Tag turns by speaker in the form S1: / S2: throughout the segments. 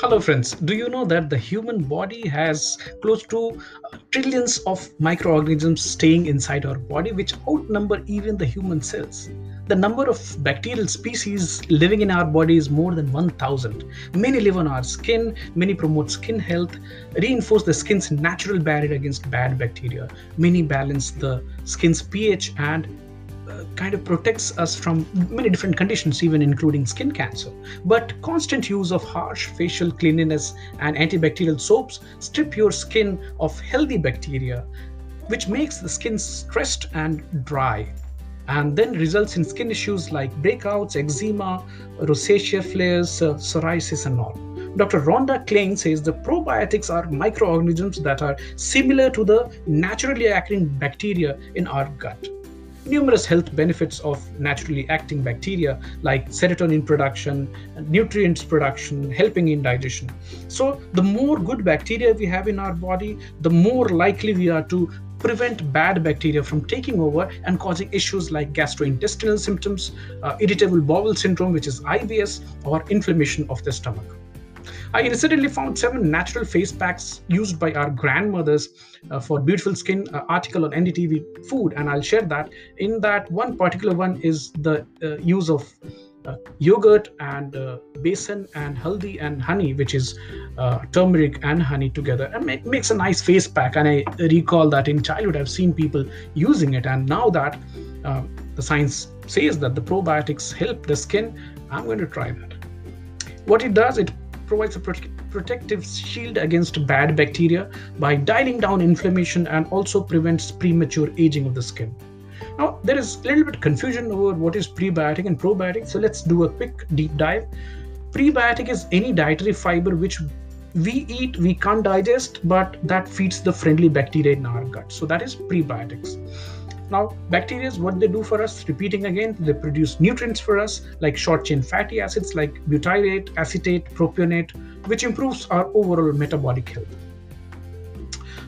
S1: Hello, friends. Do you know that the human body has close to uh, trillions of microorganisms staying inside our body, which outnumber even the human cells? The number of bacterial species living in our body is more than 1000. Many live on our skin, many promote skin health, reinforce the skin's natural barrier against bad bacteria, many balance the skin's pH and kind of protects us from many different conditions, even including skin cancer. But constant use of harsh facial cleanliness and antibacterial soaps strip your skin of healthy bacteria, which makes the skin stressed and dry. And then results in skin issues like breakouts, eczema, rosacea flares, uh, psoriasis, and all. Dr. Rhonda Klein says the probiotics are microorganisms that are similar to the naturally occurring bacteria in our gut numerous health benefits of naturally acting bacteria like serotonin production, nutrients production, helping in digestion. So, the more good bacteria we have in our body, the more likely we are to prevent bad bacteria from taking over and causing issues like gastrointestinal symptoms, uh, irritable bowel syndrome, which is IBS, or inflammation of the stomach. I incidentally found seven natural face packs used by our grandmothers uh, for beautiful skin uh, article on NDTV food, and I'll share that. In that, one particular one is the uh, use of uh, yogurt and uh, besan and haldi and honey, which is uh, turmeric and honey together, and make, makes a nice face pack. And I recall that in childhood, I've seen people using it, and now that the science says that the probiotics help the skin, I'm going to try that. What it does, it provides a protective shield against bad bacteria by dialing down inflammation and also prevents premature aging of the skin. Now, there is a little bit confusion over what is prebiotic and probiotic, so let's do a quick deep dive. Prebiotic is any dietary fiber which we eat, we can't digest, but that feeds the friendly bacteria in our gut. So that is prebiotics. Now, bacteria, is what they do for us, repeating again, they produce nutrients for us like short chain fatty acids like butyrate, acetate, propionate, which improves our overall metabolic health.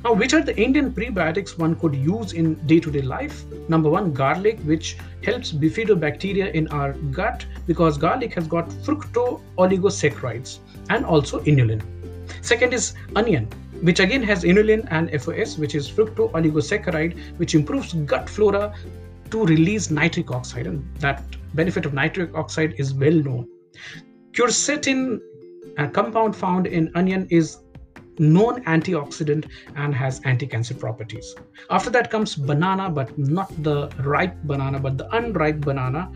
S1: Now, which are the Indian prebiotics one could use in day to day life? Number one, garlic, which helps bifidobacteria in our gut because garlic has got fructo oligosaccharides and also inulin. Second is onion, which again has inulin and FOS, which is fructooligosaccharides, which improves gut flora to release nitric oxide. And that benefit of nitric oxide is well known. Quercetin, a compound found in onion, is known antioxidant and has anti-cancer properties. After that comes banana, but not the ripe banana, but the unripe banana,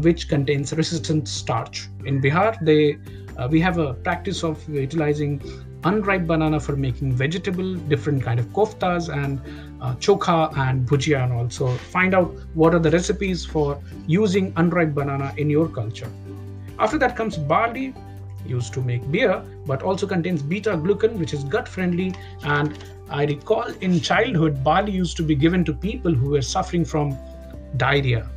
S1: which contains resistant starch. In Bihar, they uh, we have a practice of utilizing unripe banana for making vegetable different kind of koftas and uh, chokha and bhujia and also find out what are the recipes for using unripe banana in your culture. After that comes barley used to make beer but also contains beta glucan which is gut friendly and i recall in childhood barley used to be given to people who were suffering from diarrhea.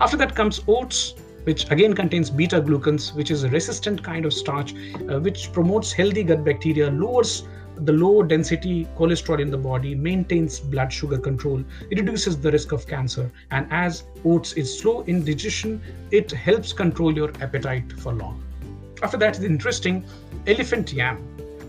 S1: After that comes oats which again contains beta glucans, which is a resistant kind of starch, uh, which promotes healthy gut bacteria, lowers the low density cholesterol in the body, maintains blood sugar control, it reduces the risk of cancer. And as oats is slow in digestion, it helps control your appetite for long. After that, is interesting elephant yam.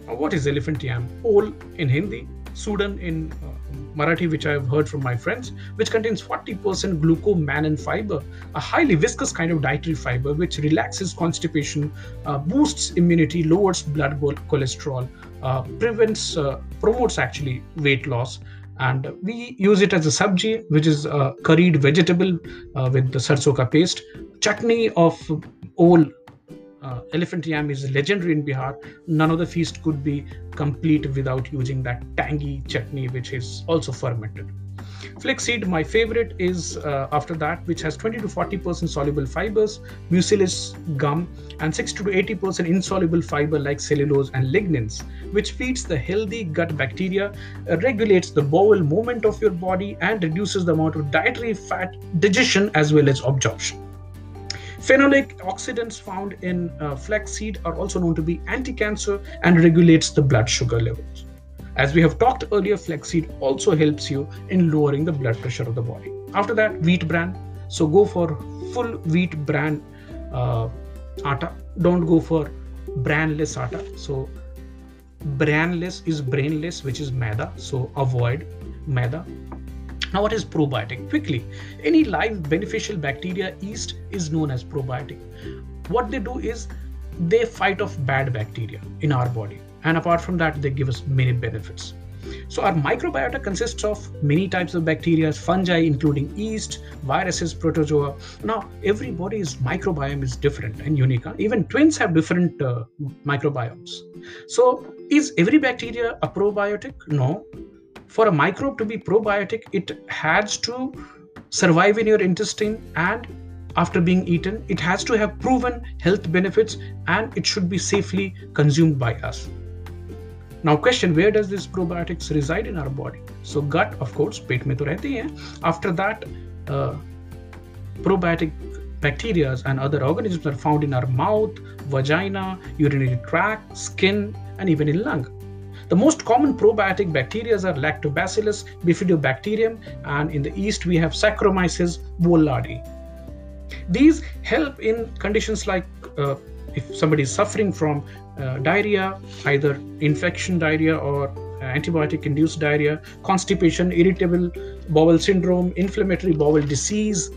S1: what is elephant yam? Ol in Hindi, Suran in uh, Marathi, which I've heard from my friends, which contains 40% glucomannan fiber, a highly viscous kind of dietary fiber which relaxes constipation, uh, boosts immunity, lowers blood cholesterol, uh, prevents, uh, promotes actually weight loss. And we use it as a sabji, which is a curried vegetable uh, with the sarso ka paste. Chutney of all uh, elephant yam is legendary in Bihar. None of the feast could be complete without using that tangy chutney, which is also fermented. Flaxseed, my favorite, is uh, after that, which has 20 to 40% soluble fibers, mucilage gum, and 60 to 80% insoluble fiber like cellulose and lignins, which feeds the healthy gut bacteria, uh, regulates the bowel movement of your body, and reduces the amount of dietary fat digestion as well as absorption. Phenolic oxidants found in uh, flaxseed are also known to be anti-cancer and regulates the blood sugar levels. As we have talked earlier, flaxseed also helps you in lowering the blood pressure of the body. After that, wheat bran. So go for full wheat bran uh, atta. Don't go for branless atta. So branless is brainless, which is maida. So avoid maida. Now, what is probiotic? Quickly, any live beneficial bacteria yeast is known as probiotic. What they do is they fight off bad bacteria in our body, and apart from that, they give us many benefits. So our microbiota consists of many types of bacteria, fungi, including yeast, viruses, protozoa. Now everybody's microbiome is different and unique. Even twins have different uh, microbiomes. So is every bacteria a probiotic? No For a microbe to be probiotic, it has to survive in your intestine and after being eaten, it has to have proven health benefits and it should be safely consumed by us. Now question where does this probiotics reside in our body? So gut of course पेट में तो रहते हैं. After that uh, probiotic bacteria and other organisms are found in our mouth, vagina, urinary tract, skin and even in lung. the most common probiotic bacteria are Lactobacillus bifidobacterium and in the east we have Saccharomyces boulardii. These help in conditions like uh, if somebody is suffering from uh, diarrhea, either infection diarrhea or uh, antibiotic induced diarrhea, constipation, irritable bowel syndrome, inflammatory bowel disease,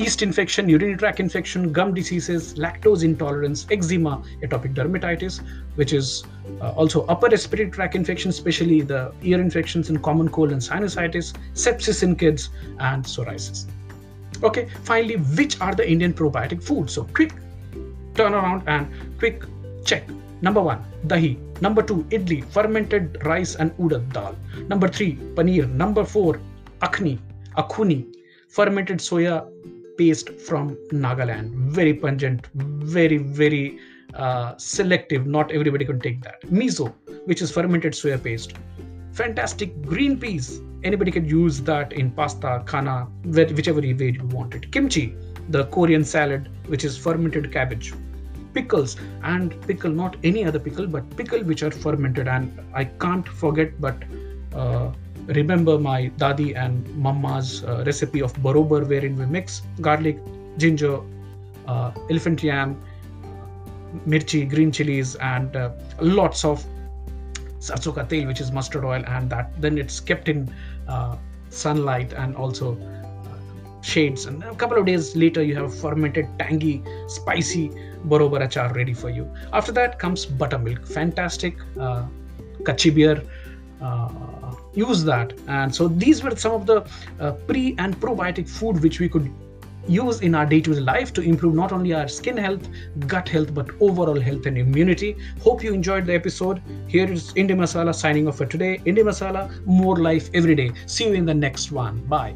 S1: yeast infection, urinary tract infection, gum diseases, lactose intolerance, eczema, atopic dermatitis, which is uh, also upper respiratory tract infection, especially the ear infections and common cold and sinusitis, sepsis in kids, and psoriasis. Okay, finally, which are the Indian probiotic foods? So, quick turn around and quick check. Number one, dahi. Number two, idli, fermented rice and udad dal. Number three, paneer. Number four, akhni, akhuni, fermented soya paste from Nagaland. Very pungent, very, very uh, selective. Not everybody can take that. Miso, which is fermented soya paste. Fantastic green peas. Anybody can use that in pasta, kana, whichever way you want it. Kimchi, the Korean salad, which is fermented cabbage. Pickles and pickle, not any other pickle, but pickle which are fermented. And I can't forget, but uh, remember my dadi and mama's uh, recipe of barobar, wherein we mix garlic, ginger, uh, elephant yam, mirchi, green chilies, and uh, lots of sarson ka which is mustard oil, and that. Then it's kept in uh, sunlight and also shades. And a couple of days later you have fermented tangy spicy barobar achar ready for you. After that comes buttermilk. Fantastic uh, kachi beer uh, use that. And so these were some of the uh, pre and probiotic food which we could use in our day-to-day life to improve not only our skin health gut health but overall health and immunity. Hope you enjoyed the episode. Here is Indie Masala signing off for today. Indie Masala more life every day. See you in the next one. Bye